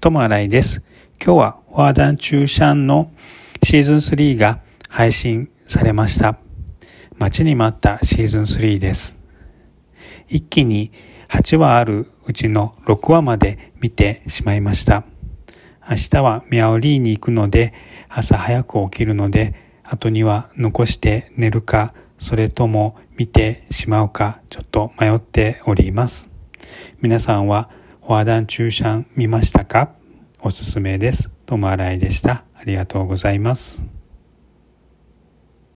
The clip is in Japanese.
トモアライです。今日はワーダンチューシャンのシーズン3が配信されました。待ちに待ったシーズン3です。一気に8話あるうちの6話まで見てしまいました。明日はミャオリーに行くので朝早く起きるので後には残して寝るかそれとも見てしまうかちょっと迷っております。皆さんはフォアダン中シャン見ましたか？おすすめです。どうも新井でした。ありがとうございます。